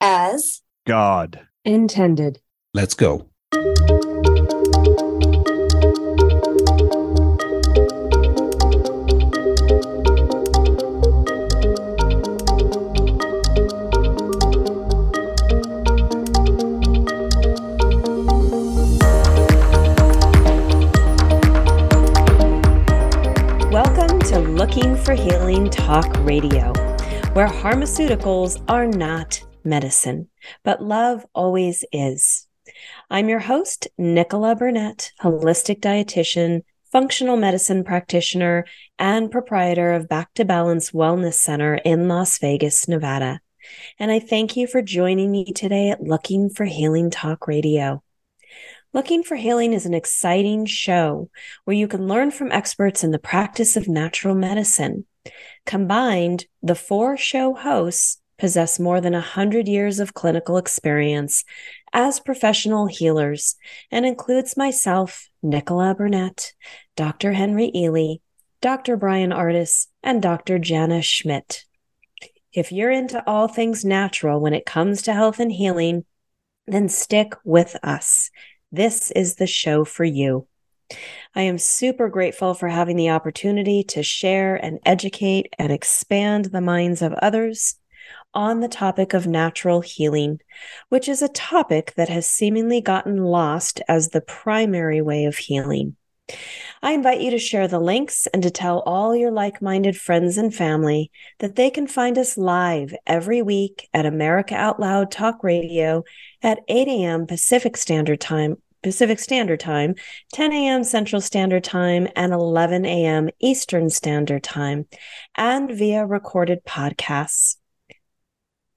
as God intended. Let's go. Welcome to Looking for Healing Talk Radio, where pharmaceuticals are not medicine, but love always is. I'm your host, Nichola Burnett, holistic dietitian, functional medicine practitioner, and proprietor of Back to Balance Wellness Center in Las Vegas, Nevada. And I thank you for joining me today at Looking for Healing Talk Radio. Looking for Healing is an exciting show where you can learn from experts in the practice of natural medicine. Combined, the four show hosts possess more than 100 years of clinical experience as professional healers and includes myself, Nichola Burnett, Dr. Henry Ely, Dr. Brian Artis, and Dr. Jana Schmidt. If you're into all things natural when it comes to health and healing, then stick with us. This is the show for you. I am super grateful for having the opportunity to share and educate and expand the minds of others on the topic of natural healing, which is a topic that has seemingly gotten lost as the primary way of healing. I invite you to share the links and to tell all your like minded friends and family that they can find us live every week at America Out Loud Talk Radio at 8 a.m. Pacific Standard Time. Pacific Standard Time, 10 a.m. Central Standard Time, and 11 a.m. Eastern Standard Time, and via recorded podcasts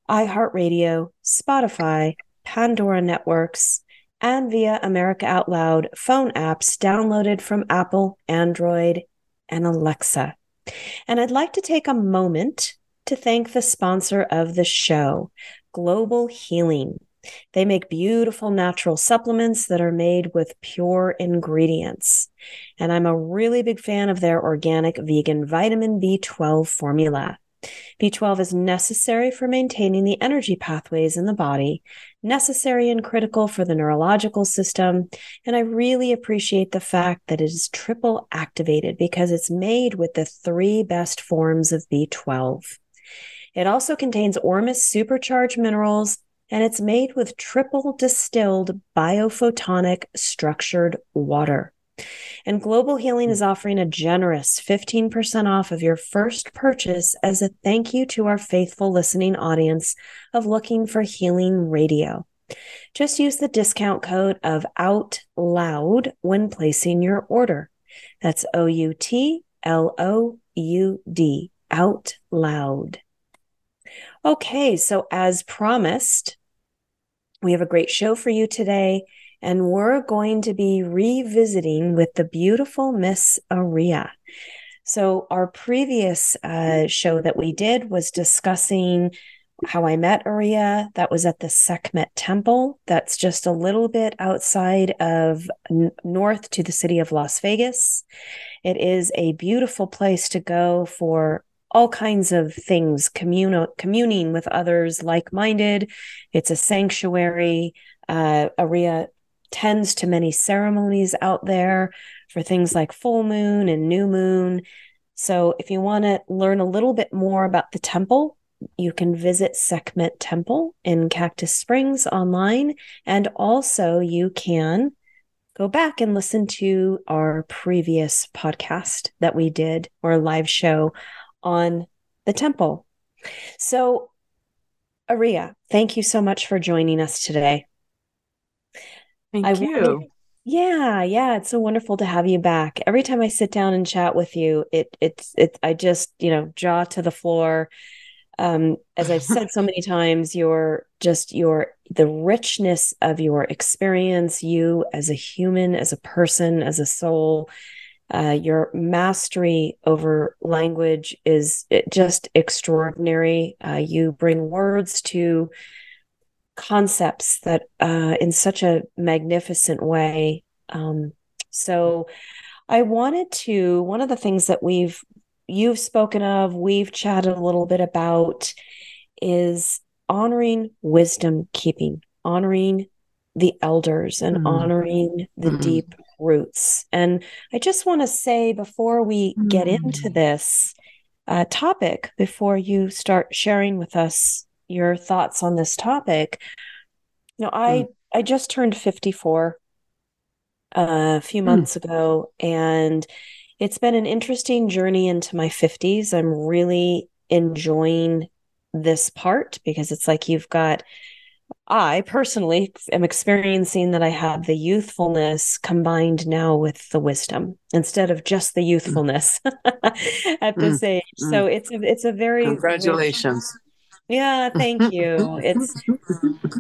iHeartRadio, Spotify, Pandora Networks, and via America Out Loud phone apps downloaded from Apple, Android, and Alexa. And I'd like to take a moment to thank the sponsor of the show, Global Healing. They make beautiful natural supplements that are made with pure ingredients. And I'm a really big fan of their organic vegan vitamin B12 formula. B12 is necessary for maintaining the energy pathways in the body, necessary and critical for the neurological system. And I really appreciate the fact that it is triple activated because it's made with the three best forms of B12. It also contains Ormus supercharged minerals and it's made with triple distilled biophotonic structured water. And Global Healing hmm. is offering a generous 15% off of your first purchase as a thank you to our faithful listening audience of Looking for Healing Radio. Just use the discount code of Out Loud when placing your order. That's O U T L O U D, Out Loud. Okay, so as promised, we have a great show for you today and we're going to be revisiting with the beautiful Miss Areeya. So, our previous uh, show that we did was discussing how I met Areeya. That was at the Sekhmet Temple. That's just a little bit outside of n- north to the city of Las Vegas. It is a beautiful place to go for all kinds of things, commun- communing with others like minded. It's a sanctuary. Uh, Areeya tends to many ceremonies out there for things like full moon and new moon. So, if you want to learn a little bit more about the temple, you can visit Sekhmet Temple in Cactus Springs online. And also, you can go back and listen to our previous podcast that we did or live show on the temple. So, Areeya, thank you so much for joining us today. Thank I you. wanted- yeah, yeah, it's so wonderful to have you back. Every time I sit down and chat with you, it it's it I just, you know, jaw to the floor. Um, as I've said so many times, your just your the richness of your experience, you as a human, as a person, as a soul, uh, your mastery over language is it just extraordinary. Uh, you bring words to concepts that uh, in such a magnificent way. Um, so I wanted to, one of the things that we've, you've spoken of, we've chatted a little bit about is honoring wisdom keeping, honoring the elders and Mm. honoring the Mm. deep roots. And I just want to say before we get Mm. into this uh, topic, before you start sharing with us your thoughts on this topic, you know, I I just turned 54 uh, a few Mm. months ago, and it's been an interesting journey into my 50s. I'm really enjoying this part because it's like you've got I personally am experiencing that I have the youthfulness combined now with the wisdom instead of just the youthfulness at this age. So it's a it's a very Congratulations. Yeah, thank you. It's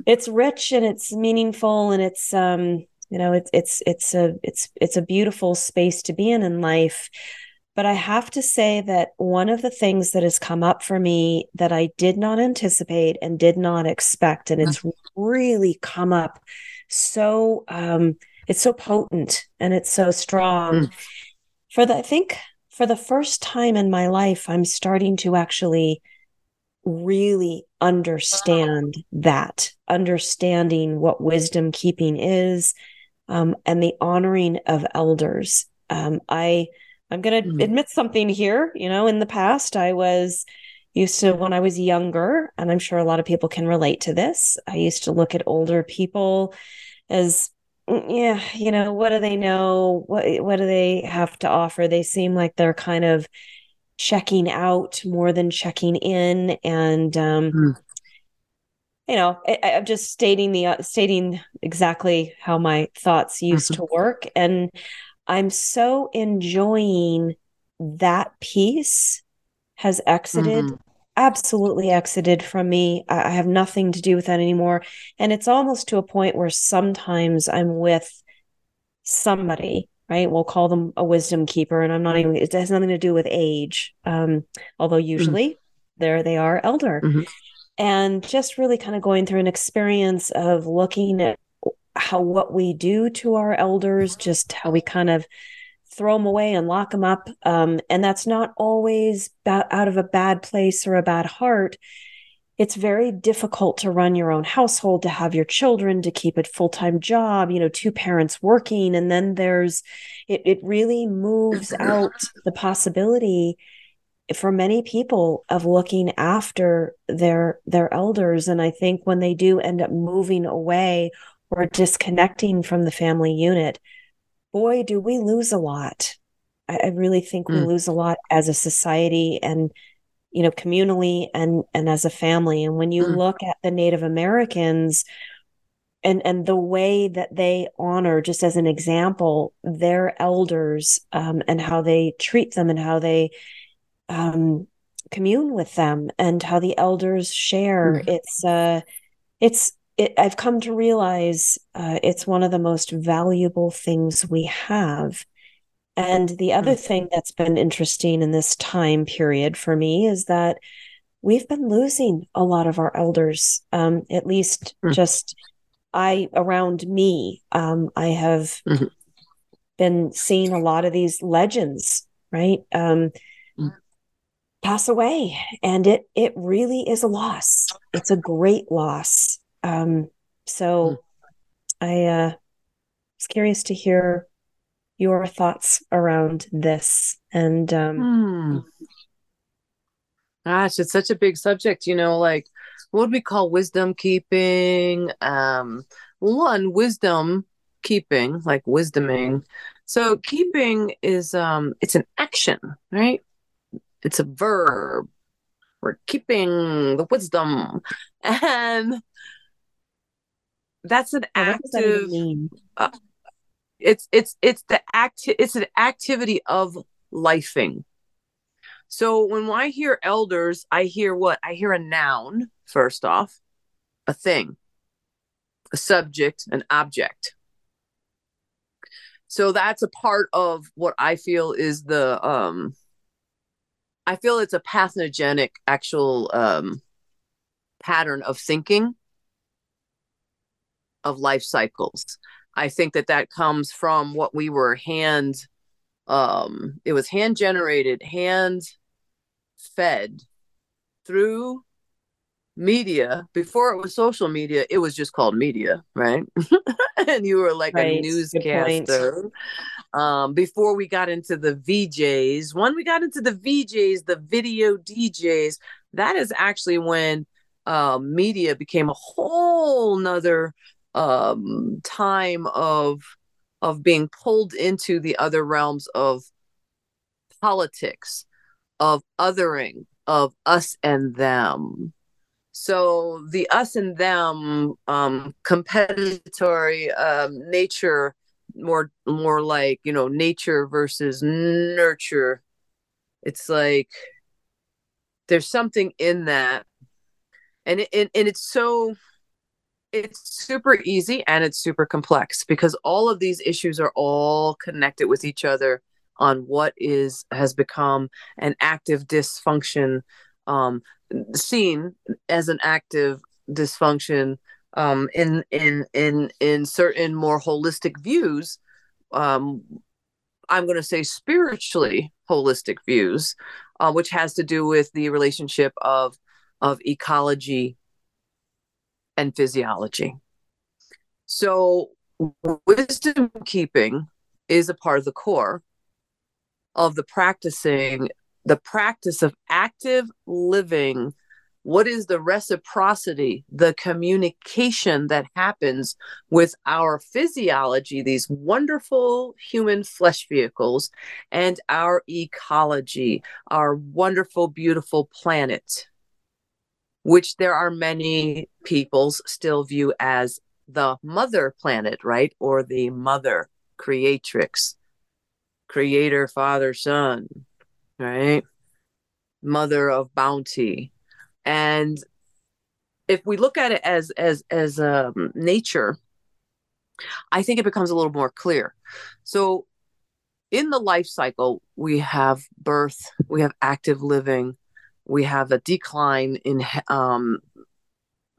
it's rich and it's meaningful and it's um you know it's it's it's a it's it's a beautiful space to be in in life. But I have to say that one of the things that has come up for me that I did not anticipate and did not expect, and it's really come up so um it's so potent and it's so strong. Mm. For the I think for the first time in my life, I'm starting to actually really understand that, understanding what wisdom keeping is, um, and the honoring of elders. Um, I I'm going to Mm. admit something here. You know, in the past, I was used to when I was younger, and I'm sure a lot of people can relate to this. I used to look at older people as "Mm, yeah, you know, what do they know? What what do they have to offer? They seem like they're kind of checking out more than checking in. And um Mm. you know I, i'm just stating the uh, stating exactly how my thoughts used to work. And i'm so enjoying that piece has exited Mhm. absolutely exited from me. I, I have nothing to do with that anymore. And it's almost to a point where sometimes i'm with somebody right? We'll call them a wisdom keeper and i'm not even it has nothing to do with age um although usually there they are elder. Mhm. and just really kind of going through an experience of looking at how what we do to our elders just how we kind of throw them away and lock them up um and that's not always ba- out of a bad place or a bad heart it's very difficult to run your own household to have your children to keep a full-time job you know two parents working and then there's it, it really moves out the possibility for many people of looking after their their elders. And i think when they do end up moving away or disconnecting from the family unit boy do we lose a lot. I, I really think we Mm. lose a lot as a society. And you know communally and and as a family and when you Mm. look at the native americans and and the way that they honor just as an example their elders um, and how they treat them and how they um, commune with them and how the elders share Mhm. it's uh it's it, i've come to realize uh, it's one of the most valuable things we have and the other thing that's been interesting in this time period for me is that we've been losing a lot of our elders um, at least Mm. just i around me um, i have Mhm. been seeing a lot of these legends right um, Mm. pass away and it it really is a loss it's a great loss um, so i uh, was curious to hear your thoughts around this and um, Hmm. Gosh, it's such a big subject, you know, like what do we call wisdom keeping? Um, one, wisdom keeping, like wisdoming. So keeping is um it's an action, right? It's a verb. We're keeping the wisdom. And that's an what that active mean it's it's it's the act it's an activity of lifing. So when i hear elders i hear what? I hear a noun first off a thing a subject an object. So that's a part of what i feel is the um i feel it's a pathogenic actual um pattern of thinking of life cycles I think that that comes from what we were hand um it was hand generated hand fed through media. Before it was social media it was just called media right? And you were like Right. a newscaster. Um before we got into the vjs when we got into the vjs the video djs that is actually when um media became a whole nother um time of of being pulled into the other realms of politics of othering of us and them. So the us and them um compensatory um nature more more like you know nature versus nurture. It's like there's something in that. And it, and, and it's so it's super easy and it's super complex because all of these issues are all connected with each other on what is has become an active dysfunction um seen as an active dysfunction um in in in in certain more holistic views um i'm going to say spiritually holistic views uh, which has to do with the relationship of of ecology and physiology. So wisdom keeping is a part of the core of the practicing the practice of active living. What is the reciprocity the communication that happens with our physiology these wonderful human flesh vehicles and our ecology our wonderful beautiful planet which there are many peoples still view as the mother planet right? Or the mother creatrix creator father son right? Mother of bounty. And if we look at it as as as um, nature i think it becomes a little more clear. So in the life cycle we have birth we have active living we have a decline in um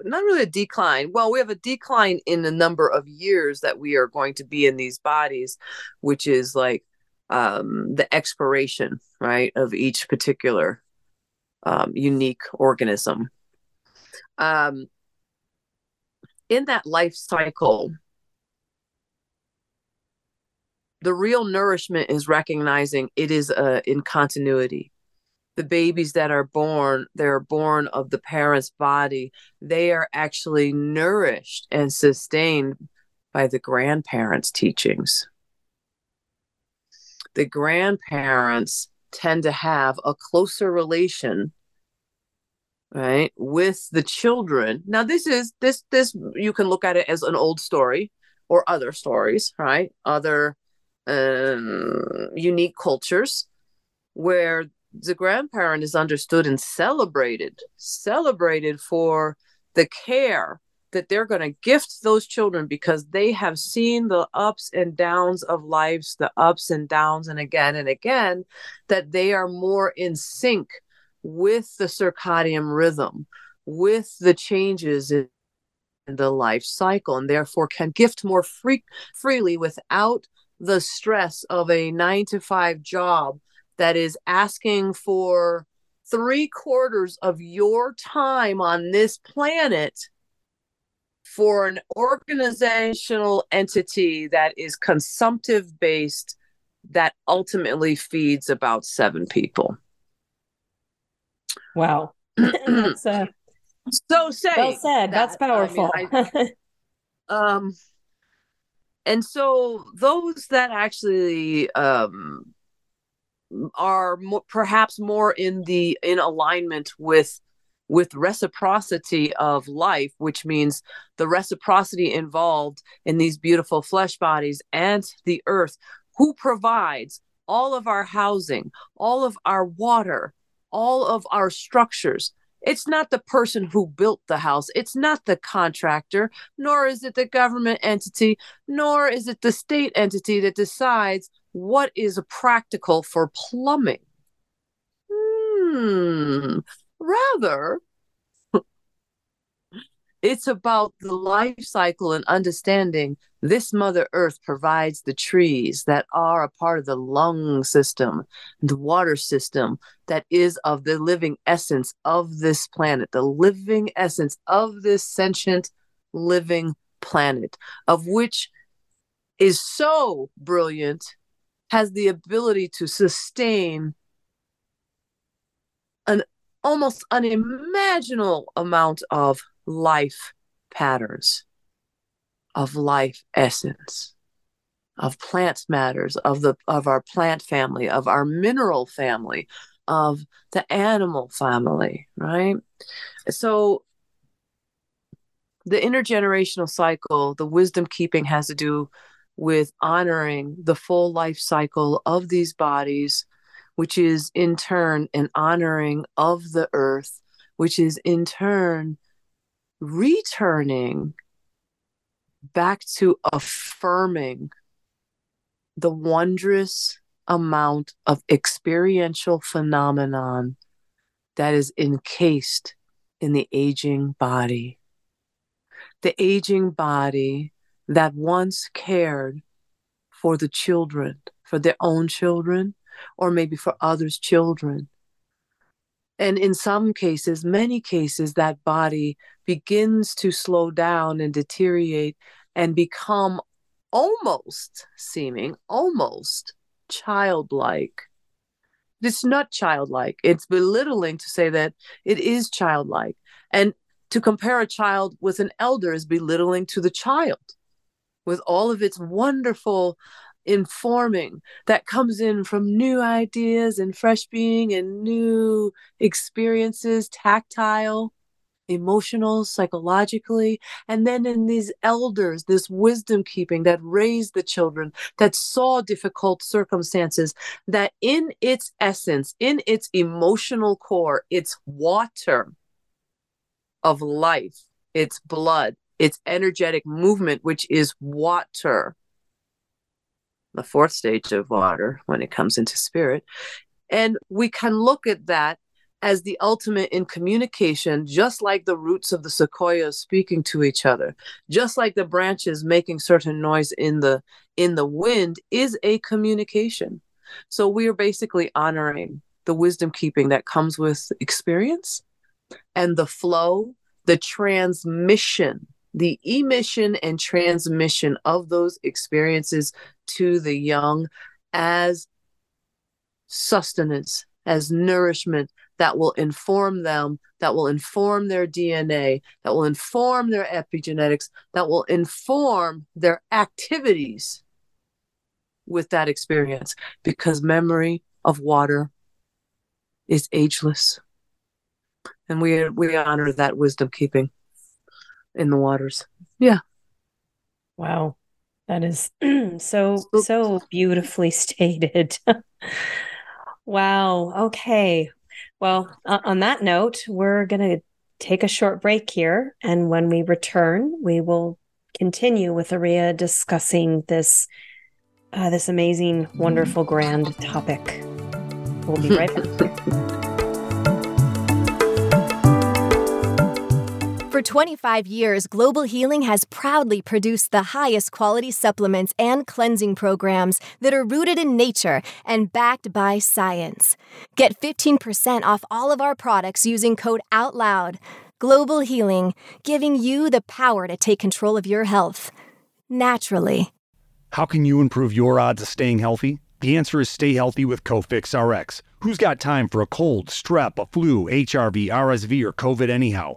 not really a decline well we have a decline in the number of years that we are going to be in these bodies which is like um the expiration right of each particular um, unique organism. Um, in that life cycle, the real nourishment is recognizing it is uh, in continuity. The babies that are born, they're born of the parent's body. They are actually nourished and sustained by the grandparents' teachings. The grandparents tend to have a closer relation right with the children now this is this this you can look at it as an old story or other stories right other um, unique cultures where the grandparent is understood and celebrated celebrated for the care that they're going to gift those children because they have seen the ups and downs of lives, the ups and downs, and again and again, that they are more in sync with the circadian rhythm, with the changes in the life cycle, and therefore can gift more free- freely without the stress of a nine to five job that is asking for three quarters of your time on this planet for an organizational entity that is consumptive based that ultimately feeds about seven people. Wow. That's uh, So say well said. that. That's I mean, powerful. I- um and so those that actually um are mo- perhaps more in the in alignment with with reciprocity of life which means the reciprocity involved in these beautiful flesh bodies and the earth who provides all of our housing all of our water all of our structures. It's not the person who built the house. It's not the contractor nor is it the government entity nor is it the state entity that decides what is a practical for plumbing. Hmm. Rather, it's about the life cycle and understanding this Mother Earth provides the trees that are a part of the lung system, the water system that is of the living essence of this planet, the living essence of this sentient living planet, of which is so brilliant, has the ability to sustain an almost unimaginable amount of life patterns of life essence of plant matters of the of our plant family of our mineral family of the animal family right? So the intergenerational cycle the wisdom keeping has to do with honoring the full life cycle of these bodies which is in turn an honoring of the earth which is in turn returning back to affirming the wondrous amount of experiential phenomenon that is encased in the aging body. The aging body that once cared for the children, for their own children, or maybe for others' children. And in some cases, many cases, that body begins to slow down and deteriorate and become almost seeming almost childlike. It's not childlike. It's belittling to say that it is childlike. And to compare a child with an elder is belittling to the child with all of its wonderful informing that comes in from new ideas and fresh being and new experiences, tactile emotional, psychologically, and then in these elders, this wisdom keeping that raised the children, that saw difficult circumstances, that in its essence, in its emotional core, its water of life, its blood, its energetic movement, which is water, the fourth stage of water when it comes into spirit. And we can look at that as the ultimate in communication, just like the roots of the sequoias speaking to each other, just like the branches making certain noise in the in the wind is a communication. So we are basically honoring the wisdom keeping that comes with experience and the flow, the transmission, the emission and transmission of those experiences to the young as sustenance, as nourishment, that will inform them, that will inform their DNA, that will inform their epigenetics, that will inform their activities with that experience because memory of water is ageless. And we we honor that wisdom keeping in the waters. Yeah. Wow. That is so so beautifully stated. wow. Okay. Well, uh, on that note, we're going to take a short break here. And when we return, we will continue with Areeya discussing this uh, this amazing, wonderful, grand topic. We'll be right back. For 25 years, Global Healing has proudly produced the highest quality supplements and cleansing programs that are rooted in nature and backed by science. Get 15% off all of our products using code OUTLOUD. Global Healing, giving you the power to take control of your health naturally. How can you improve your odds of staying healthy? The answer is stay healthy with Cofix RX. Who's got time for a cold, strep, a flu, HRV, RSV, or COVID anyhow?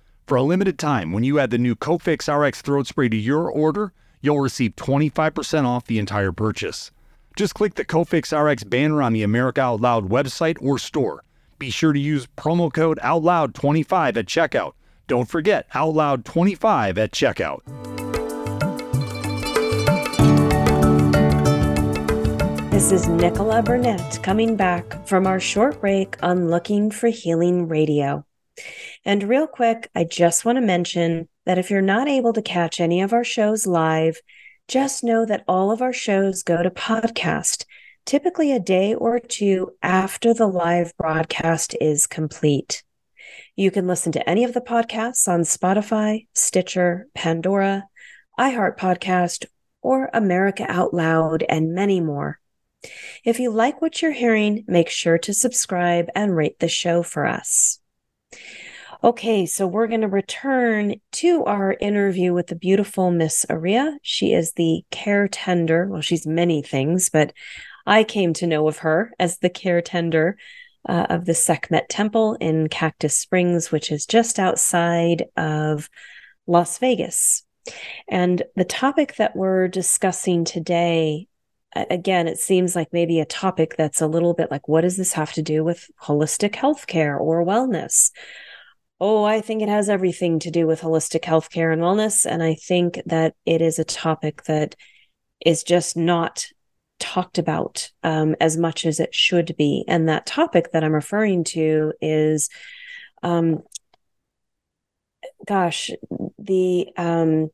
For a limited time, when you add the new Cofix RX throat spray to your order, you'll receive 25% off the entire purchase. Just click the Cofix RX banner on the America Out Loud website or store. Be sure to use promo code OUTLOUD25 at checkout Don't forget Out Loud 25 at checkout. This is Nichola Burnett coming back from our short break on Looking for Healing Radio. And real quick, I just want to mention that if you're not able to catch any of our shows live, just know that all of our shows go to podcast, typically a day or two after the live broadcast is complete. You can listen to any of the podcasts on Spotify, Stitcher, Pandora, iHeart Podcast, or America Out Loud, and many more. If you like what you're hearing, make sure to subscribe and rate the show for us. Okay, so we're going to return to our interview with the beautiful Miss Areeya. She is the care tender. Well, she's many things, but I came to know of her as the care tender uh, of the Sekhmet Temple in Cactus Springs, which is just outside of Las Vegas. And the topic that we're discussing today, again, it seems like maybe a topic that's a little bit like, what does this have to do with holistic healthcare or wellness? Oh, I think it has everything to do with holistic healthcare and wellness. And I think that it is a topic that is just not talked about um, as much as it should be. And that topic that I'm referring to is, um, gosh, the, um,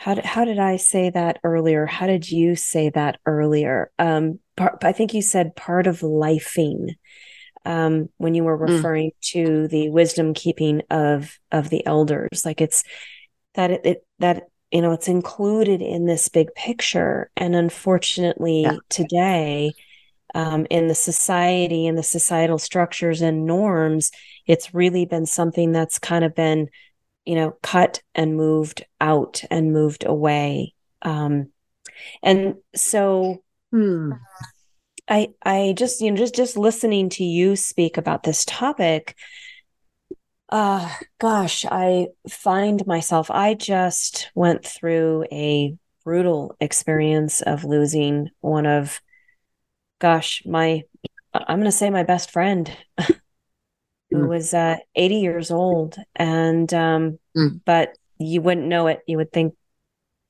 how did, how did I say that earlier? How did you say that earlier? Um, part, I think you said part of lifing um, when you were hmm. referring mm. to the wisdom keeping of of the elders like it's that it, it, that you know it's included in this big picture and unfortunately yeah. today um, in the society and the societal structures and norms it's really been something that's kind of been you know cut and moved out and moved away um, and so hmm. I I just you know just just listening to you speak about this topic uh gosh I find myself I just went through a brutal experience of losing one of gosh my I'm going to say my best friend who mm. was uh 80 years old and um mm. but you wouldn't know it you would think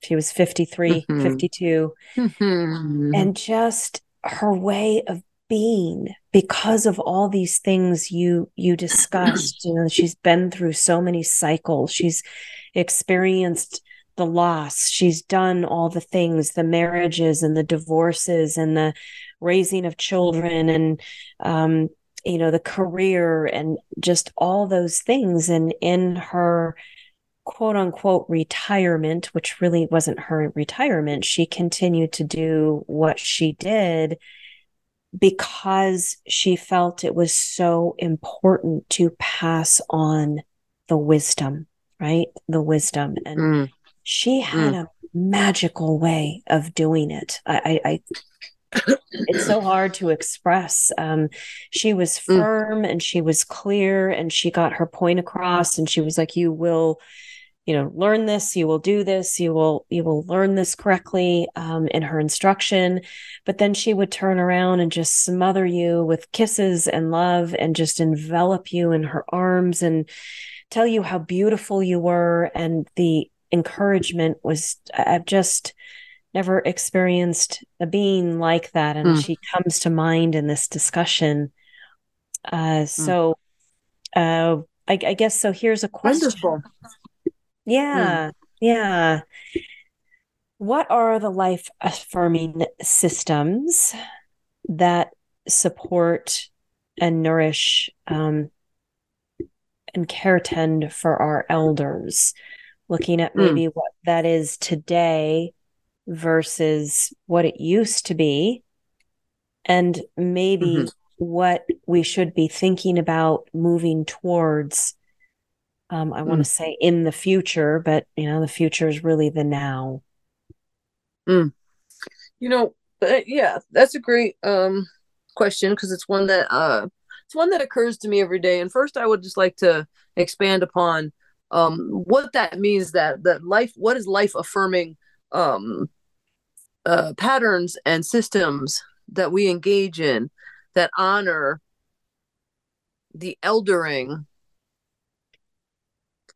she was 53 mm-hmm. 52 mm-hmm. and just her way of being because of all these things you you discussed you know she's been through so many cycles she's experienced the loss she's done all the things the marriages and the divorces and the raising of children and um you know the career and just all those things and in her quote unquote retirement, which really wasn't her retirement, she continued to do what she did because she felt it was so important to pass on the wisdom, right? The wisdom. And mm. she had mm. a magical way of doing it. I, I, I it's so hard to express. Um, she was mm. firm mm. and she was clear and she got her point across and she was like, you will, you know learn this you will do this you will you will learn this correctly um, in her instruction but then she would turn around and just smother you with kisses and love and just envelop you in her arms and tell you how beautiful you were and the encouragement was i've just never experienced a being like that and mm. she comes to mind in this discussion uh, hmm. so uh, I, I, guess so here's a question Wonderful. Yeah. Mm. Yeah. What are the life affirming systems that support and nourish um, and care tend for our elders? Looking at hmm. maybe mm. what that is today versus what it used to be, and maybe mm-hmm. what we should be thinking about moving towards um, I want to mm. say in the future, but you know, the future is really the now. Mm. You know, but yeah, that's a great um, question because it's one that uh, it's one that occurs to me every day. And first, I would just like to expand upon um, what that means. That that life, what is life affirming um, uh, patterns and systems that we engage in that honor the eldering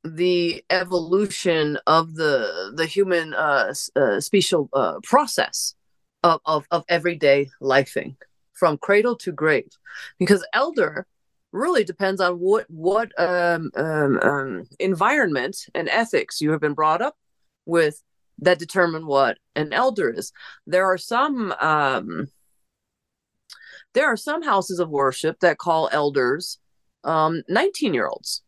the evolution of the the human uh, uh special uh, process of, of of everyday lifing from cradle to grave. Because elder really depends on what what um, um, um, environment and ethics you have been brought up with that determine what an elder is. There are some um, there are some houses of worship that call elders um, 19 year olds.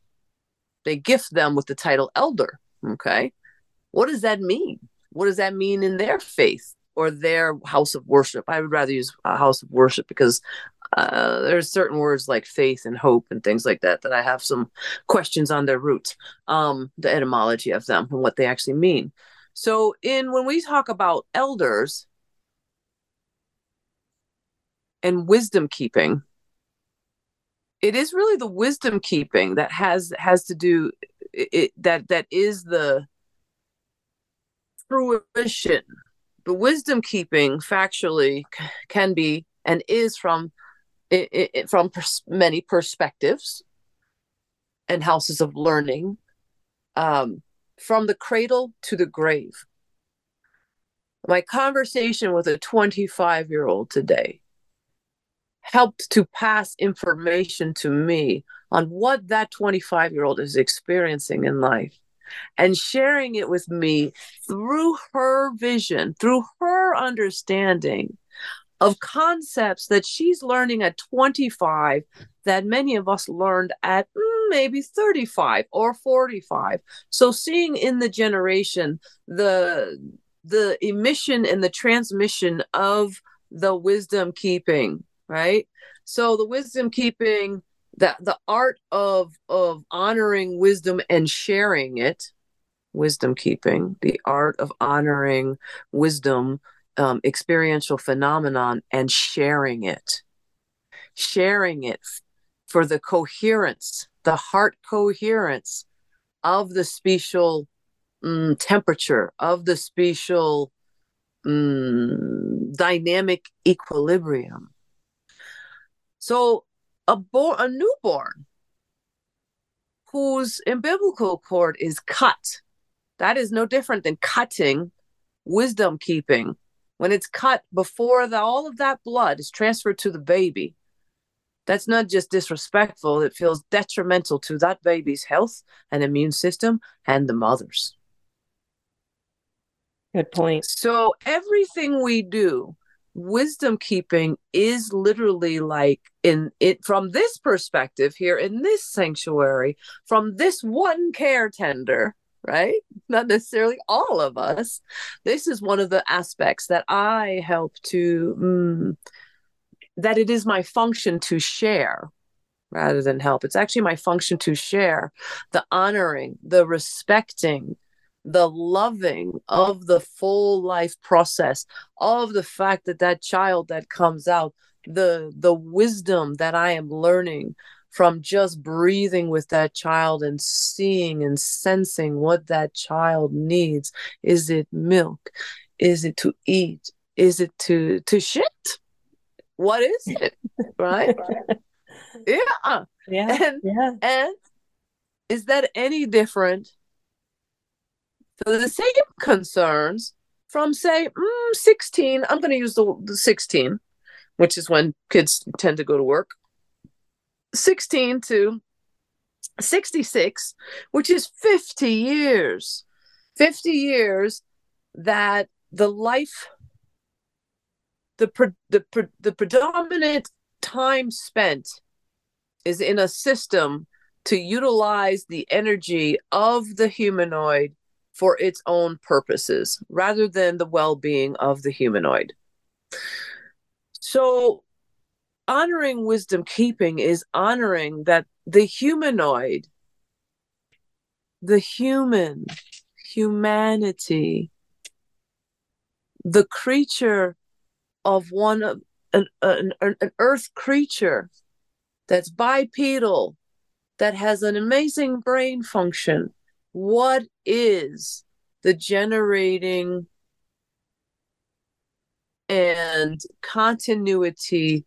They gift them with the title elder. Okay. What does that mean? What does that mean in their faith or their house of worship? I would rather use a house of worship because uh, there's certain words like faith and hope and things like that that I have some questions on their roots, um, the etymology of them and what they actually mean. So, in when we talk about elders and wisdom keeping, it is really the wisdom keeping that has has to do it, that that is the fruition. The wisdom keeping factually can be and is from it, it, from pers- many perspectives and houses of learning um, from the cradle to the grave. My conversation with a 25 year old today helped to pass information to me on what that 25 year old is experiencing in life and sharing it with me through her vision, through her understanding of concepts that she's learning at 25 that many of us learned at mm, maybe 35 or 45 so seeing in the generation the the emission and the transmission of the wisdom keeping right? So the wisdom keeping that the art of of honoring wisdom and sharing it wisdom keeping the art of honoring wisdom um, experiential phenomenon and sharing it, sharing it for the coherence, the heart coherence of the special um, temperature, of the special um, dynamic equilibrium. So a, bo- a newborn whose umbilical cord is cut, that is no different than cutting wisdom keeping when it's cut before the, all of that blood is transferred to the baby, that's not just disrespectful, it feels detrimental to that baby's health and immune system and the mother's. Good point. So, everything we do, wisdom keeping is literally like in it from this perspective here in this sanctuary, from this one care tender right? Not necessarily all of us. This is one of the aspects that I help to, mm, that it is my function to share rather than help. It's actually my function to share the honoring, the respecting, the loving of the full life process of the fact that that child that comes out the the wisdom that i am learning from just breathing with that child and seeing and sensing what that child needs. Is it milk? Is it to eat? Is it to to shit? What is it? Right? Yeah. Yeah. And yeah. and is that any different for the same concerns from say mm, 16 i'm going to use the, the 16 which is when kids tend to go to work 16 to 66, which is 50 years. 50 years that the life, the, pre, the, the predominant time spent is in a system to utilize the energy of the humanoid for its own purposes rather than the well being of the humanoid. So honoring wisdom keeping is honoring that the humanoid, the human, humanity, the creature of one of an, an, an earth creature that's bipedal, that has an amazing brain function. What is the generating and continuity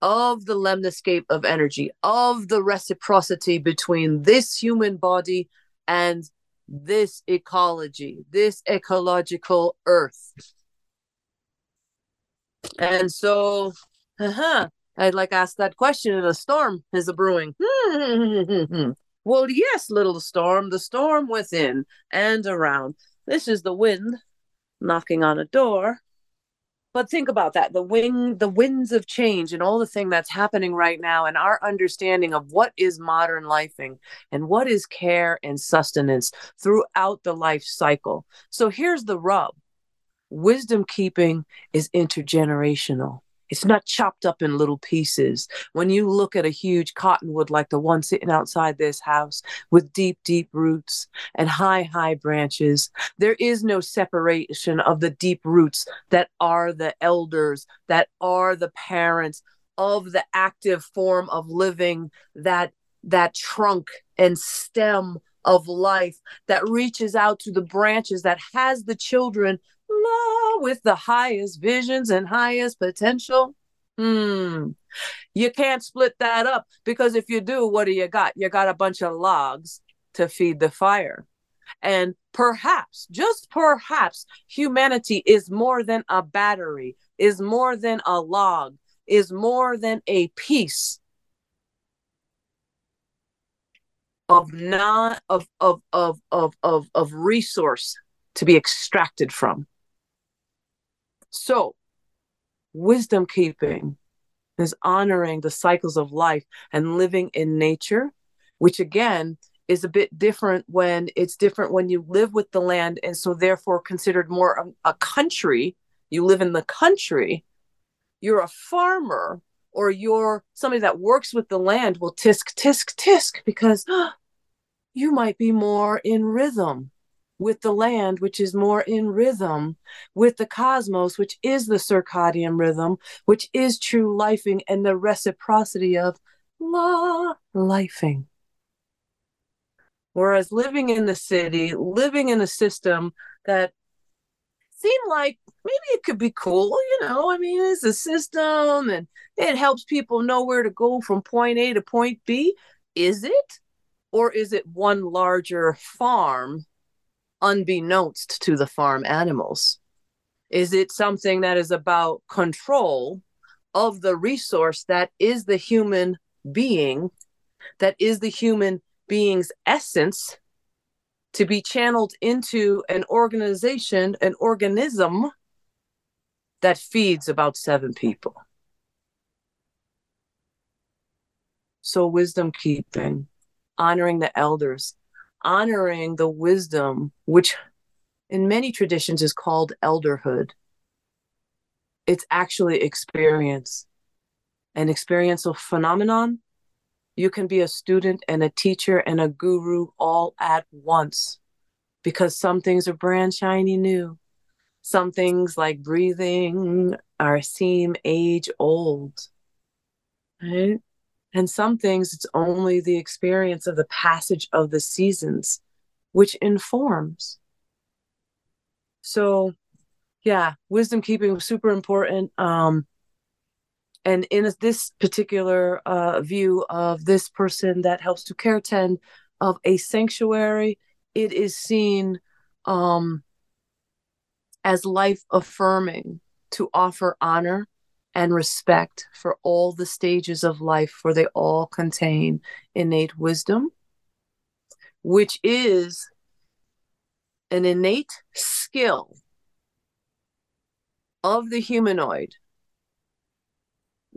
of the lemniscate of energy, of the reciprocity between this human body and this ecology, this ecological earth. And so, uh-huh, I'd like ask that question in a storm is a brewing. well, yes, little storm, the storm within and around. This is the wind knocking on a door but think about that the wing the winds of change and all the thing that's happening right now and our understanding of what is modern lifing and what is care and sustenance throughout the life cycle. So here's the rub. Wisdom keeping is intergenerational it's not chopped up in little pieces. When you look at a huge cottonwood like the one sitting outside this house with deep, deep roots and high, high branches, there is no separation of the deep roots that are the elders, that are the parents of the active form of living, that that trunk and stem of life that reaches out to the branches that has the children with the highest visions and highest potential. Hmm. You can't split that up because if you do, what do you got? You got a bunch of logs to feed the fire. And perhaps, just perhaps, humanity is more than a battery, is more than a log, is more than a piece of not of of of of of, of resource to be extracted from. So, wisdom keeping is honoring the cycles of life and living in nature, which again is a bit different when it's different when you live with the land and so therefore considered more a, a country. You live in the country, you're a farmer or you're somebody that works with the land will tisk tisk tisk because you might be more in rhythm with the land, which is more in rhythm with the cosmos, which is the circadian rhythm, which is true lifing and the reciprocity of la lifing. Whereas living in the city, living in a system that seemed like maybe it could be cool, you know. I mean, it's a system and it helps people know where to go from point A to point B. Is it? Or is it one larger farm unbeknownst to the farm animals? Is it something that is about control of the resource that is the human being, that is the human being's essence, to be channeled into an organization, an organism that feeds about seven people? So, wisdom keeping, honoring the elders, honoring the wisdom, which in many traditions is called elderhood. It's actually experience, an experiential phenomenon. You can be a student and a teacher and a guru all at once because some things are brand shiny new. Some things like breathing are seem age old. Right? And some things, it's only the experience of the passage of the seasons which informs. So, yeah, wisdom keeping was super important. Um, and in this particular uh, view of this person that helps to care tend of a sanctuary, it is seen um, as life affirming to offer honor and respect for all the stages of life, for they all contain innate wisdom, which is an innate skill of the humanoid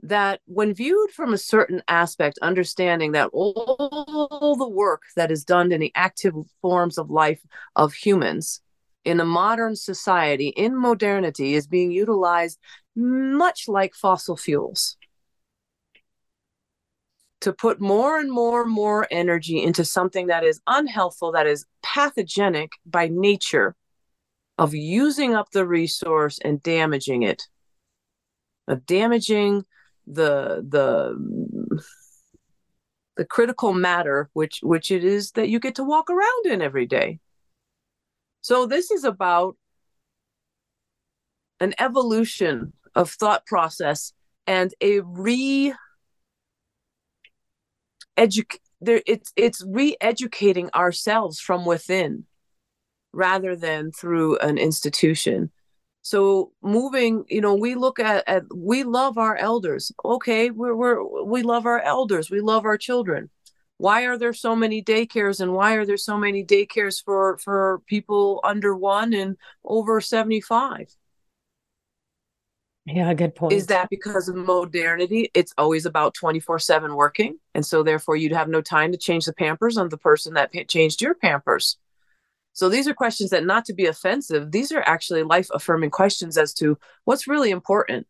that when viewed from a certain aspect understanding that all the work that is done in the active forms of life of humans in a modern society in modernity is being utilized much like fossil fuels to put more and more and more energy into something that is unhealthful that is pathogenic by nature of using up the resource and damaging it of damaging the the the critical matter which which it is that you get to walk around in every day. So this is about an evolution of thought process and a re educate there it's it's re-educating ourselves from within rather than through an institution. So moving you know we look at, at we love our elders. Okay we're, we're we love our elders. We love our children. Why are there so many daycares and why are there so many daycares for for people under one and over 75 yeah, good point. Is that because of modernity? It's always about 24 7 working. And so, therefore, you'd have no time to change the pampers on the person that changed your pampers. So, these are questions that, not to be offensive, these are actually life affirming questions as to what's really important.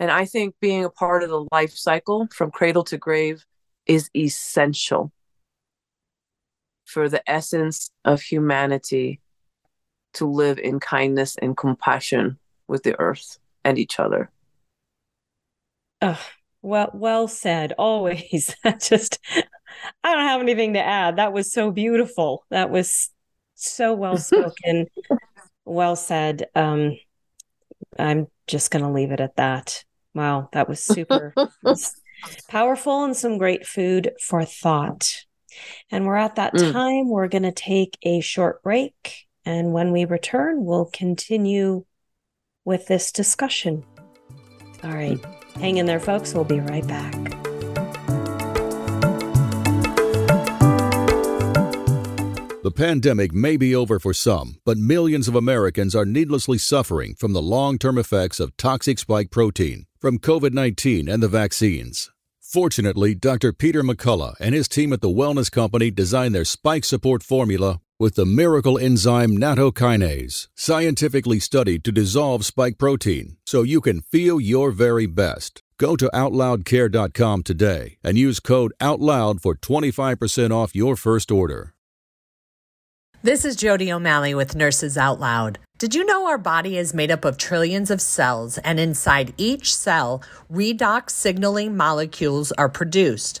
And I think being a part of the life cycle from cradle to grave is essential for the essence of humanity to live in kindness and compassion with the earth and each other. Oh, well, well said. Always. Just, I don't have anything to add. That was so beautiful. That was so well spoken. well said. Um, I'm just going to leave it at that. Wow, that was super powerful and some great food for thought. And we're at that mm. time. We're going to take a short break. And when we return, we'll continue with this discussion. All right, hang in there, folks. We'll be right back. The pandemic may be over for some, but millions of Americans are needlessly suffering from the long term effects of toxic spike protein from COVID 19 and the vaccines. Fortunately, Dr. Peter McCullough and his team at the Wellness Company designed their spike support formula with the miracle enzyme nattokinase, scientifically studied to dissolve spike protein so you can feel your very best. Go to OutLoudCare.com today and use code OUTLOUD for 25% off your first order. This is Jody O'Malley with Nurses Out Loud. Did you know our body is made up of trillions of cells, and inside each cell, redox signaling molecules are produced?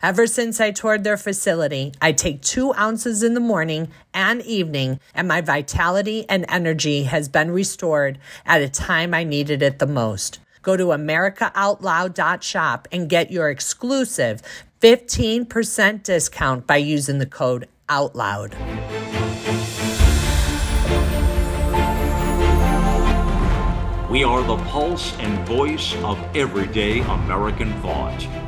Ever since I toured their facility, I take two ounces in the morning and evening, and my vitality and energy has been restored at a time I needed it the most. Go to AmericaOutloud.shop and get your exclusive 15% discount by using the code OUTLOUD. We are the pulse and voice of everyday American thought.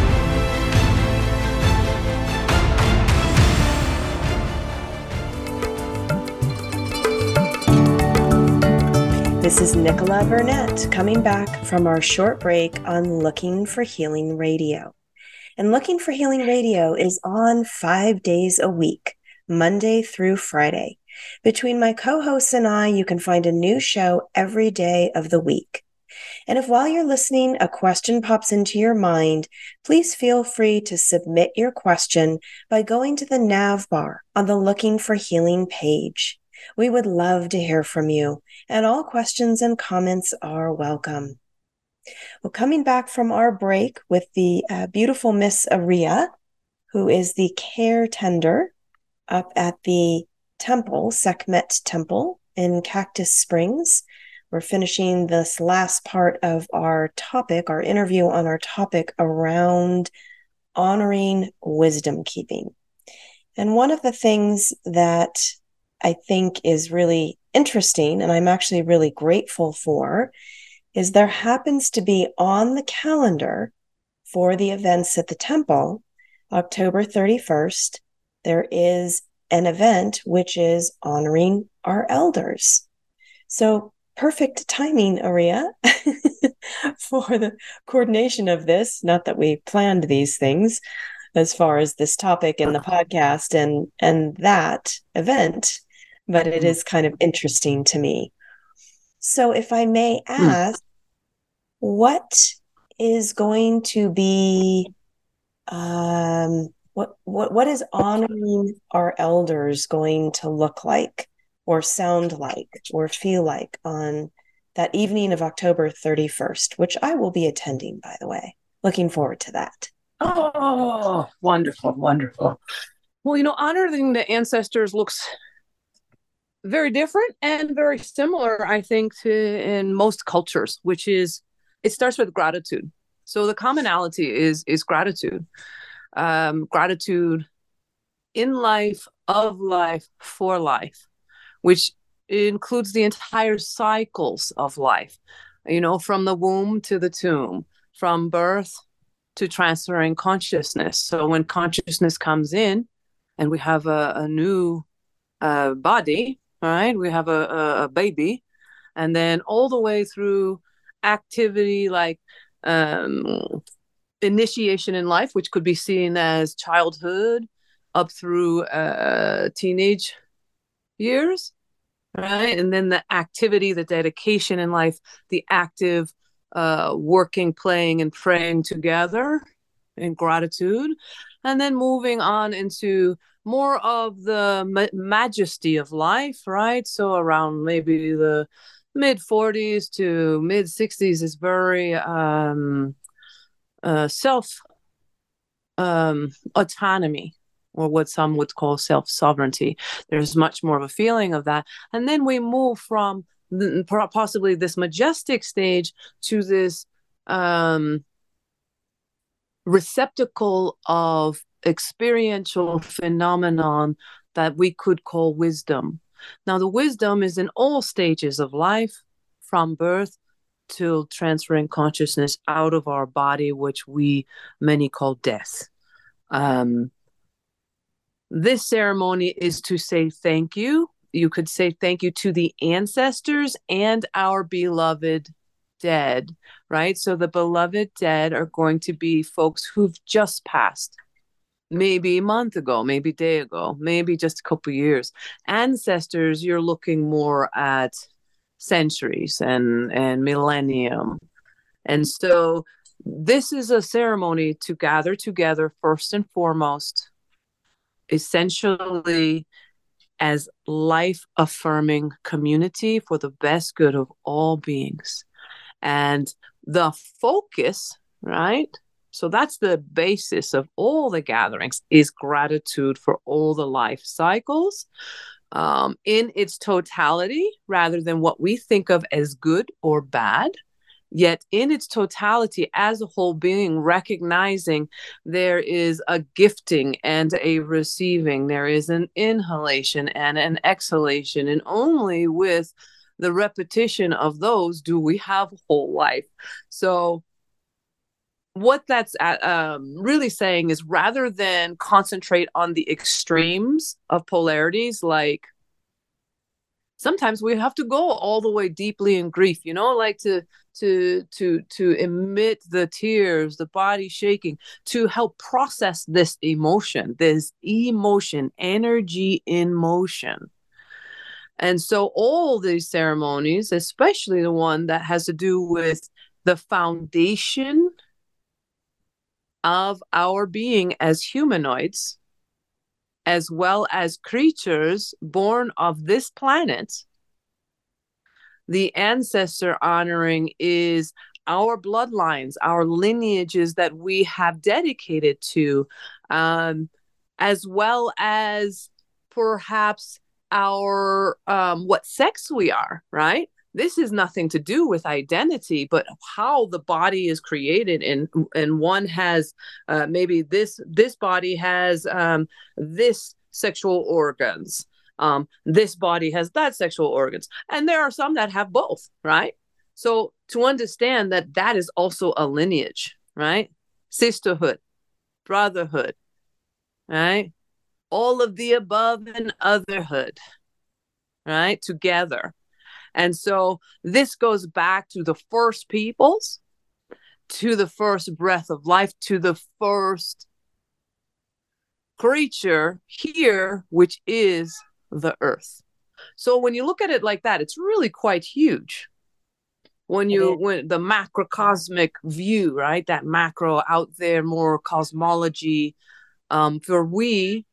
This is Nichola Burnett coming back from our short break on Looking for Healing Radio. And Looking for Healing Radio is on five days a week, Monday through Friday. Between my co hosts and I, you can find a new show every day of the week. And if while you're listening, a question pops into your mind, please feel free to submit your question by going to the nav bar on the Looking for Healing page. We would love to hear from you, and all questions and comments are welcome. Well, coming back from our break with the uh, beautiful Miss Areeya, who is the care tender up at the temple, Sekhmet Temple in Cactus Springs. We're finishing this last part of our topic, our interview on our topic around honoring wisdom keeping. And one of the things that I think is really interesting and I'm actually really grateful for is there happens to be on the calendar for the events at the temple October 31st, there is an event which is honoring our elders. So perfect timing, Areeya, for the coordination of this. Not that we planned these things as far as this topic in the podcast and and that event, but it is kind of interesting to me. So if I may hmm. ask, what is going to be um what what what is honoring our elders going to look like or sound like or feel like on that evening of October 31st, which I will be attending, by the way. Looking forward to that. Oh, wonderful, wonderful. Well, you know, honoring the ancestors looks very different and very similar, I think, to in most cultures, which is it starts with gratitude. So the commonality is is gratitude. Um, gratitude in life, of life, for life which includes the entire cycles of life, you know, from the womb to the tomb, from birth to transferring consciousness. So when consciousness comes in and we have a, a new uh, body, right? We have a, a, a, baby, and then all the way through activity like um, initiation in life, which could be seen as childhood up through uh, teenage years, right? And then the activity, the dedication in life, the active uh, working, playing, and praying together in gratitude. And then moving on into more of the ma- majesty of life, right? So around maybe the mid 40s to mid 60s is very um, uh, self um, autonomy or what some would call self sovereignty. There's much more of a feeling of that. And then we move from possibly this majestic stage to this um, receptacle of experiential phenomenon that we could call wisdom. Now, the wisdom is in all stages of life, from birth till transferring consciousness out of our body, which we many call death. Um, this ceremony is to say thank you. You could say thank you to the ancestors and our beloved dead, right? So the beloved dead are going to be folks who've just passed, maybe a month ago, maybe a day ago, maybe just a couple years. Ancestors, you're looking more at centuries and and millennium. And so this is a ceremony to gather together first and foremost essentially as life affirming community for the best good of all beings. And the focus, right? So that's the basis of all the gatherings is gratitude for all the life cycles um, in its totality rather than what we think of as good or bad yet in its totality as a whole being recognizing there is a gifting and a receiving there is an inhalation and an exhalation and only with the repetition of those do we have whole life? So what that's at, um, really saying is rather than concentrate on the extremes of polarities like sometimes we have to go all the way deeply in grief you know like to to to to emit the tears the body shaking to help process this emotion this emotion energy in motion and so all these ceremonies especially the one that has to do with the foundation of our being as humanoids as well as creatures born of this planet. The ancestor honoring is our bloodlines, our lineages that we have dedicated to, um, as well as perhaps our um, what sex we are, right? this is nothing to do with identity but how the body is created and and one has uh, maybe this this body has um, this sexual organs um, this body has that sexual organs and there are some that have both right so to understand that that is also a lineage right sisterhood brotherhood right? All of the above and otherhood, right? Together. And so this goes back to the first peoples, to the first breath of life, to the first creature here, which is the earth. So when you look at it like that, it's really quite huge. When you when the macrocosmic view, right? That macro out there, more cosmology. Um, for we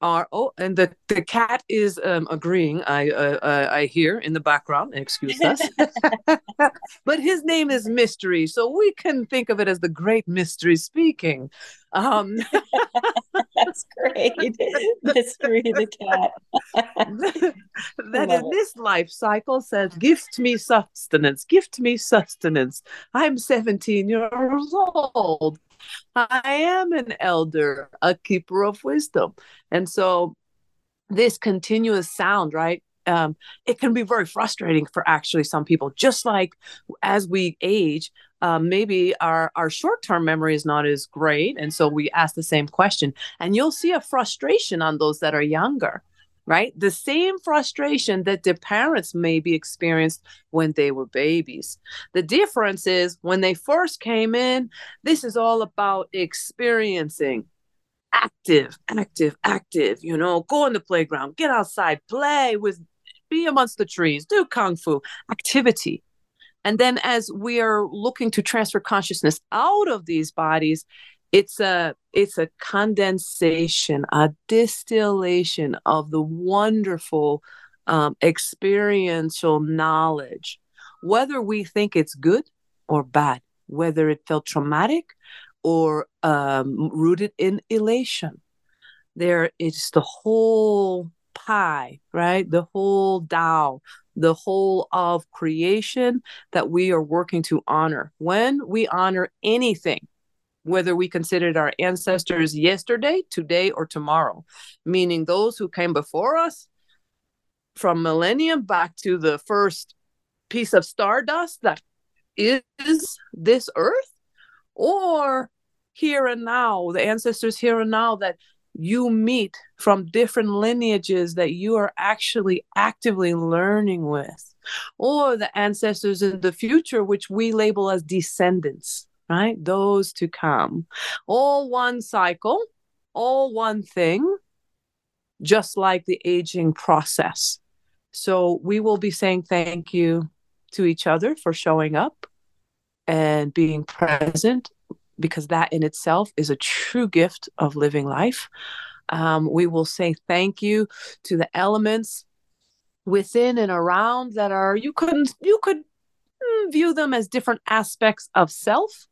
are oh and the the cat is um, agreeing i uh, uh, i hear in the background excuse us. But his name is mystery so we can think of it as the great mystery speaking. Um that's great. Mystery the cat. That in it. this life cycle says gift me sustenance gift me sustenance. I'm 17 years old I am an elder, a keeper of wisdom. And so this continuous sound, right? Um, it can be very frustrating for actually some people. Just like as we age, um, maybe our our short term memory is not as great, and so we ask the same question, and you'll see a frustration on those that are younger right? The same frustration that the parents maybe experienced when they were babies. The difference is when they first came in, this is all about experiencing active, active, active, you know, go on the playground, get outside, play with, be amongst the trees, do kung fu, activity. And then as we are looking to transfer consciousness out of these bodies, it's a it's a condensation a distillation of the wonderful um, experiential knowledge. Whether we think it's good or bad whether it felt traumatic or um, rooted in elation there is the whole pie right? The whole Tao the whole of creation that we are working to honor. When we honor anything whether we considered our ancestors yesterday, today, or tomorrow, meaning those who came before us from millennium back to the first piece of stardust that is this earth, or here and now, the ancestors here and now that you meet from different lineages that you are actually actively learning with, or the ancestors in the future, which we label as descendants right? Those to come. All one cycle, all one thing, just like the aging process. So we will be saying thank you to each other for showing up and being present because that in itself is a true gift of living life. Um, we will say thank you to the elements within and around that are you couldn't you could mm, view them as different aspects of self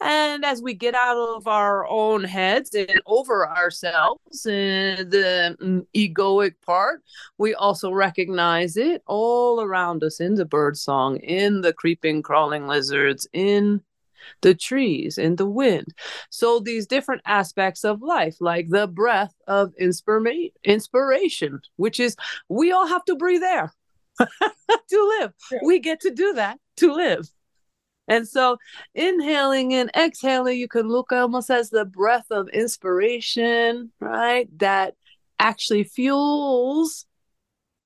and as we get out of our own heads and over ourselves, and the mm, egoic part, we also recognize it all around us in the bird song, in the creeping, crawling lizards, in the trees, in the wind. So these different aspects of life, like the breath of inspira- inspiration, which is we all have to breathe air to live. We get to do that to live. And so, inhaling and exhaling, you can look almost as the breath of inspiration, right? That actually fuels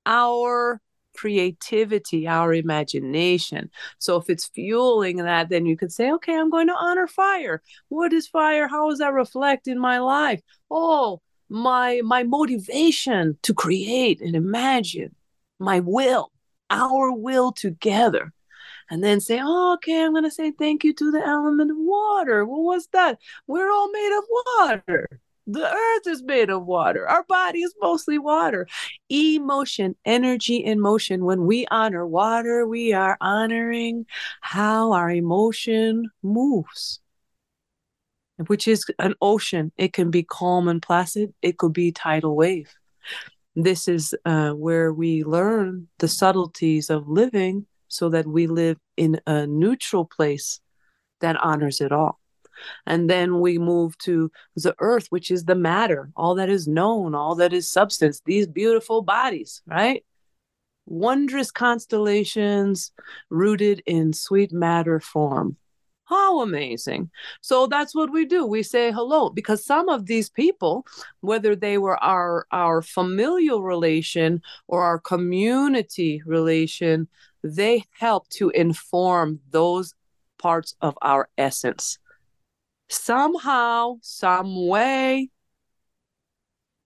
our creativity, our imagination. So, if it's fueling that, then you could say, okay, I'm going to honor fire. What is fire? How does that reflect in my life? Oh, my my motivation to create and imagine my will our will together and then say, oh, okay, I'm going to say thank you to the element of water. Well, what's that? We're all made of water. The earth is made of water. Our body is mostly water. Emotion, energy in motion. When we honor water, we are honoring how our emotion moves, which is an ocean. It can be calm and placid, it could be tidal wave. This is uh, where we learn the subtleties of living so that we live in a neutral place that honors it all. And then we move to the earth, which is the matter, all that is known, all that is substance, these beautiful bodies, right? Wondrous constellations rooted in sweet matter form. How amazing. So that's what we do. We say hello because some of these people, whether they were our our familial relation or our community relation, they help to inform those parts of our essence. Somehow, some way,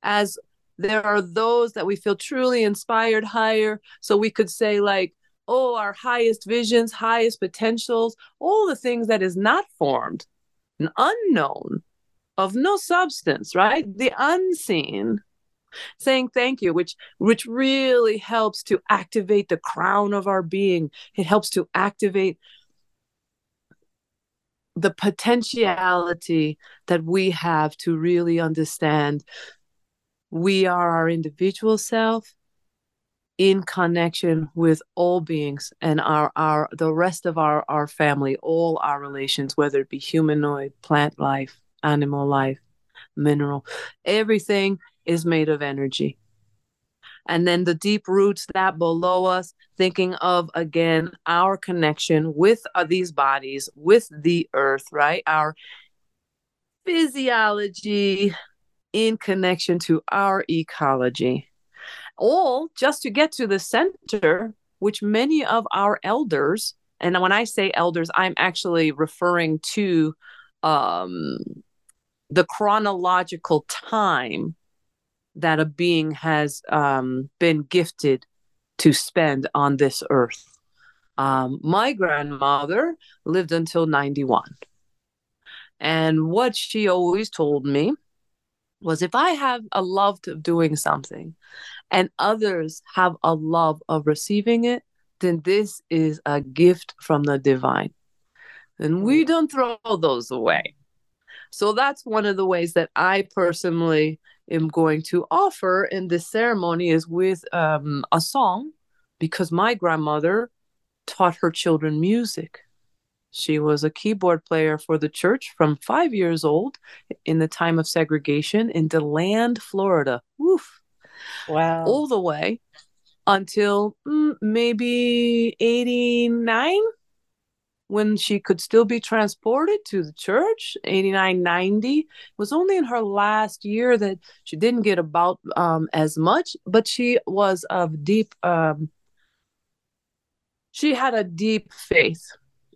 as there are those that we feel truly inspired higher. So we could say, like, oh, our highest visions, highest potentials, all the things that is not formed, an unknown, of no substance, right? The unseen. Saying thank you, which which really helps to activate the crown of our being. It helps to activate the potentiality that we have to really understand we are our individual self in connection with all beings and our our the rest of our our family all our relations whether it be humanoid plant life animal life mineral everything is made of energy. And then the deep roots that below us thinking of again our connection with uh, these bodies with the earth right? Our physiology in connection to our ecology all just to get to the center, which many of our elders, and when I say elders, I'm actually referring to um, the chronological time that a being has um, been gifted to spend on this earth. Um, my grandmother lived until 91. And what she always told me was if I have a love of doing something and others have a love of receiving it, then this is a gift from the divine. And we mm. don't throw those away. So that's one of the ways that I personally am going to offer in this ceremony is with um, a song because my grandmother taught her children music. She was a keyboard player for the church from five years old in the time of segregation in DeLand, Florida. Woof. Wow. All the way until mm, maybe 89 when she could still be transported to the church 89 90 it was only in her last year that she didn't get about um, as much but she was of deep um, she had a deep faith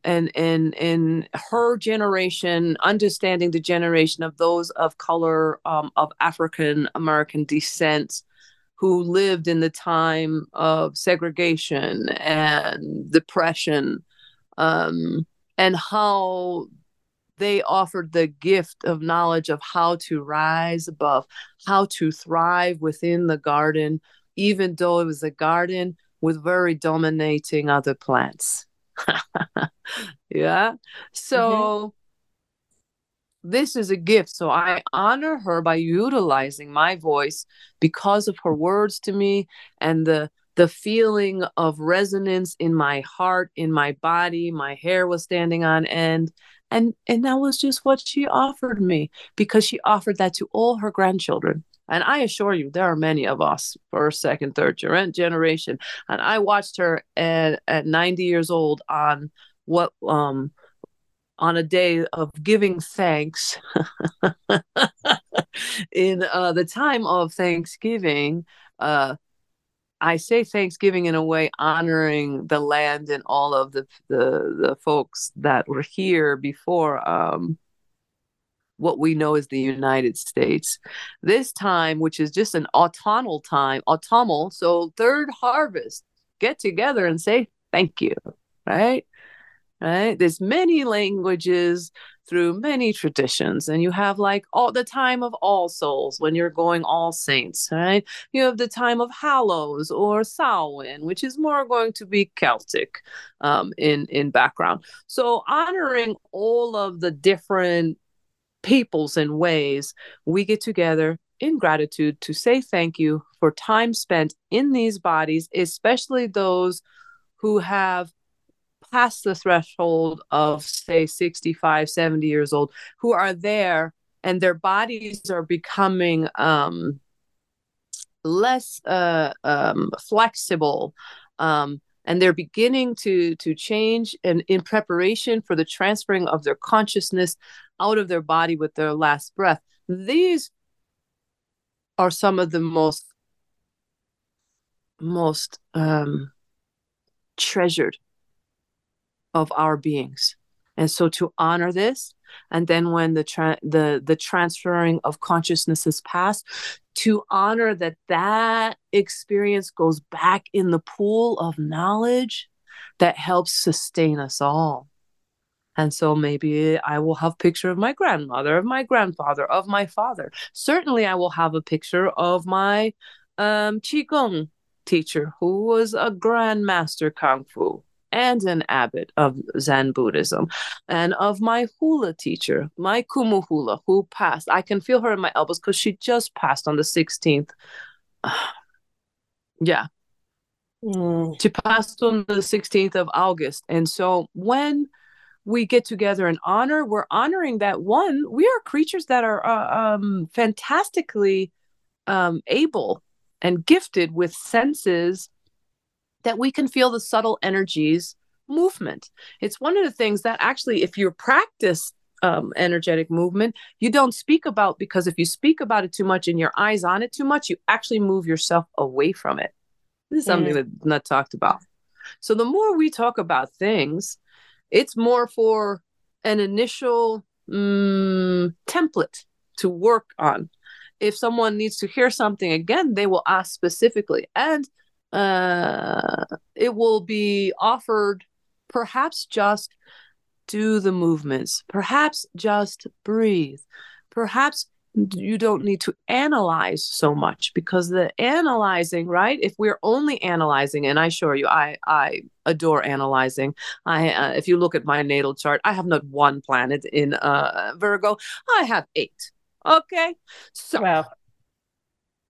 and in in her generation understanding the generation of those of color um, of african american descent who lived in the time of segregation and depression um, and how they offered the gift of knowledge of how to rise above how to thrive within the garden even though it was a garden with very dominating other plants yeah. So mm-hmm. this is a gift. So I honor her by utilizing my voice because of her words to me and the the feeling of resonance in my heart, in my body. My hair was standing on end. And and that was just what she offered me because she offered that to all her grandchildren. And I assure you, there are many of us, first, second, third generation. And I watched her at, at 90 years old on what, um, on a day of giving thanks in uh, the time of Thanksgiving. Uh, I say Thanksgiving in a way honoring the land and all of the the, the folks that were here before um, what we know as the United States. This time, which is just an autumnal time, autumnal, so third harvest, get together and say thank you, right? Right? There's many languages through many traditions, and you have like all the time of all souls when you're going all saints, right? You have the time of Hallows or Samhain, which is more going to be Celtic um, in in background. So honoring all of the different peoples and ways we get together in gratitude to say thank you for time spent in these bodies, especially those who have passed the threshold of, say, 65, 70 years old, who are there and their bodies are becoming um, less uh, um, flexible. Um, and they're beginning to to change and in preparation for the transferring of their consciousness out of their body with their last breath. These are some of the most most um, treasured of our beings. And so to honor this and then when the tra- the the transferring of consciousness is passed to honor that that experience goes back in the pool of knowledge that helps sustain us all and so maybe i will have picture of my grandmother of my grandfather of my father certainly i will have a picture of my um qigong teacher who was a grandmaster kung fu and an abbot of Zen Buddhism, and of my hula teacher, my Kumu hula, who passed. I can feel her in my elbows because she just passed on the 16th. yeah. Mm. She passed on the 16th of August. And so when we get together and honor, we're honoring that one, we are creatures that are uh, um, fantastically um, able and gifted with senses that we can feel the subtle energies movement. It's one of the things that actually, if you practice um, energetic movement, you don't speak about because if you speak about it too much and your eyes on it too much, you actually move yourself away from it. This is something mm. that's not talked about. So the more we talk about things, it's more for an initial mm, template to work on. If someone needs to hear something again, they will ask specifically. And uh, it will be offered perhaps just do the movements, perhaps just breathe, perhaps you don't need to analyze so much because the analyzing right if we're only analyzing and i assure you i i adore analyzing i uh, if you look at my natal chart i have not one planet in uh virgo i have eight okay so wow.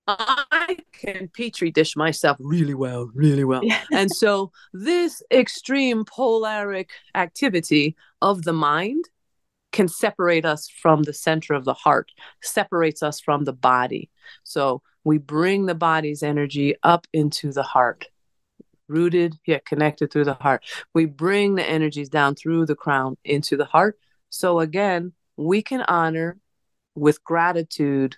I can petri dish myself really well, really well. Yeah. and so this extreme polaric activity of the mind can separate us from the center of the heart, separates us from the body. So we bring the body's energy up into the heart, rooted yet connected through the heart. We bring the energies down through the crown into the heart. So again, we can honor with gratitude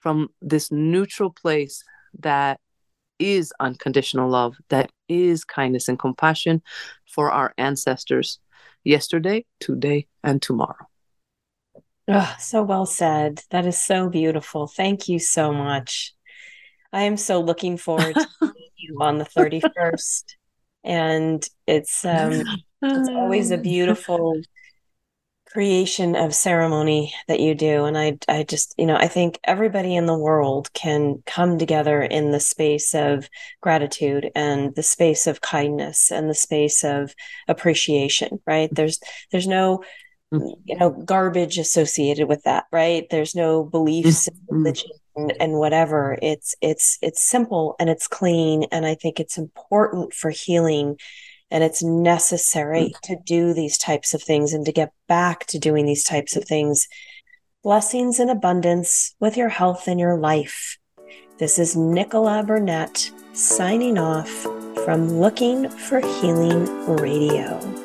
from this neutral place that is unconditional love, that is kindness and compassion for our ancestors yesterday, today, and tomorrow. Oh, so well said. That is so beautiful. Thank you so much. I am so looking forward to meeting you on the 31st. And it's um it's always a beautiful creation of ceremony that you do and i i just you know i think everybody in the world can come together in the space of gratitude and the space of kindness and the space of appreciation right there's there's no mm-hmm. you know garbage associated with that right there's no beliefs mm-hmm. religion and, and whatever it's it's it's simple and it's clean and i think it's important for healing and it's necessary mm. to do these types of things and to get back to doing these types of things. Blessings and abundance with your health and your life. This is Nichola Burnett signing off from Looking for Healing Radio.